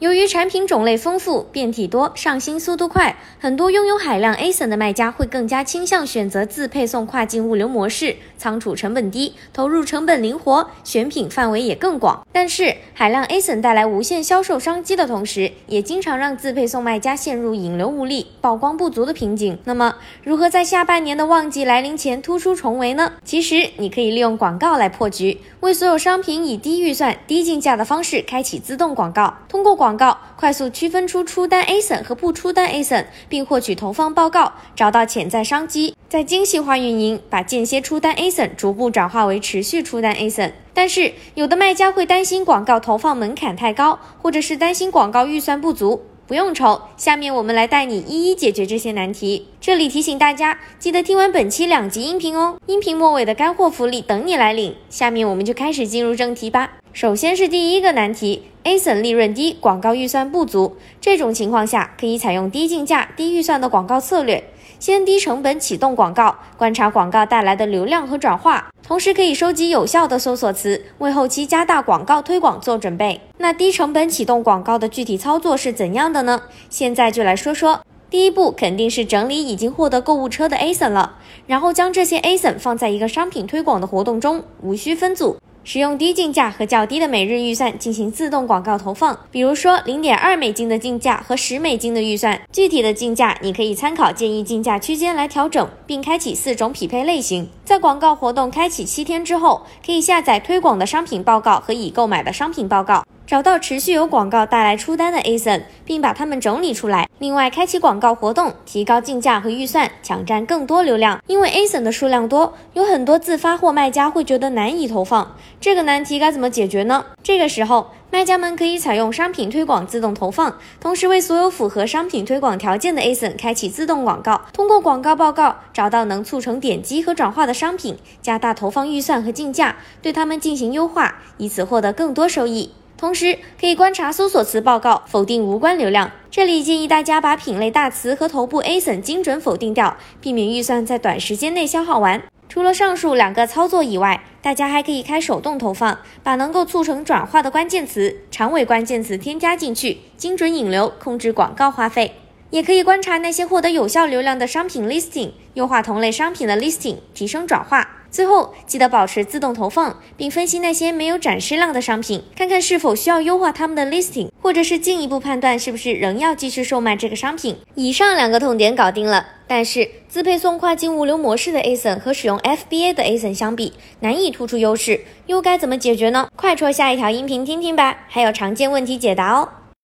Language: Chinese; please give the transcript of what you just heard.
由于产品种类丰富、变体多、上新速度快，很多拥有海量 ASIN 的卖家会更加倾向选择自配送跨境物流模式，仓储成本低，投入成本灵活，选品范围也更广。但是，海量 ASIN 带来无限销售商机的同时，也经常让自配送卖家陷入引流无力、曝光不足的瓶颈。那么，如何在下半年的旺季来临前突出重围呢？其实，你可以利用广告来破局，为所有商品以低预算、低竞价的方式开启自动广告，通过广。广告快速区分出出单 ASIN 和不出单 ASIN，并获取投放报告，找到潜在商机，再精细化运营，把间歇出单 ASIN 逐步转化为持续出单 ASIN。但是有的卖家会担心广告投放门槛太高，或者是担心广告预算不足。不用愁，下面我们来带你一一解决这些难题。这里提醒大家，记得听完本期两集音频哦，音频末尾的干货福利等你来领。下面我们就开始进入正题吧。首先是第一个难题，ASIN 利润低，广告预算不足。这种情况下，可以采用低竞价、低预算的广告策略，先低成本启动广告，观察广告带来的流量和转化，同时可以收集有效的搜索词，为后期加大广告推广做准备。那低成本启动广告的具体操作是怎样的呢？现在就来说说。第一步肯定是整理已经获得购物车的 ASIN 了，然后将这些 ASIN 放在一个商品推广的活动中，无需分组。使用低竞价和较低的每日预算进行自动广告投放，比如说零点二美金的竞价和十美金的预算，具体的竞价你可以参考建议竞价区间来调整，并开启四种匹配类型。在广告活动开启七天之后，可以下载推广的商品报告和已购买的商品报告。找到持续有广告带来出单的 ASIN，并把它们整理出来。另外，开启广告活动，提高竞价和预算，抢占更多流量。因为 ASIN 的数量多，有很多自发货卖家会觉得难以投放。这个难题该怎么解决呢？这个时候，卖家们可以采用商品推广自动投放，同时为所有符合商品推广条件的 ASIN 开启自动广告。通过广告报告找到能促成点击和转化的商品，加大投放预算和竞价，对他们进行优化，以此获得更多收益。同时可以观察搜索词报告，否定无关流量。这里建议大家把品类大词和头部 ASIN 精准否定掉，避免预算在短时间内消耗完。除了上述两个操作以外，大家还可以开手动投放，把能够促成转化的关键词、长尾关键词添加进去，精准引流，控制广告花费。也可以观察那些获得有效流量的商品 listing，优化同类商品的 listing，提升转化。最后，记得保持自动投放，并分析那些没有展示量的商品，看看是否需要优化他们的 listing，或者是进一步判断是不是仍要继续售卖这个商品。以上两个痛点搞定了，但是自配送跨境物流模式的 ASIN 和使用 FBA 的 ASIN 相比，难以突出优势，又该怎么解决呢？快戳下一条音频听听吧，还有常见问题解答哦。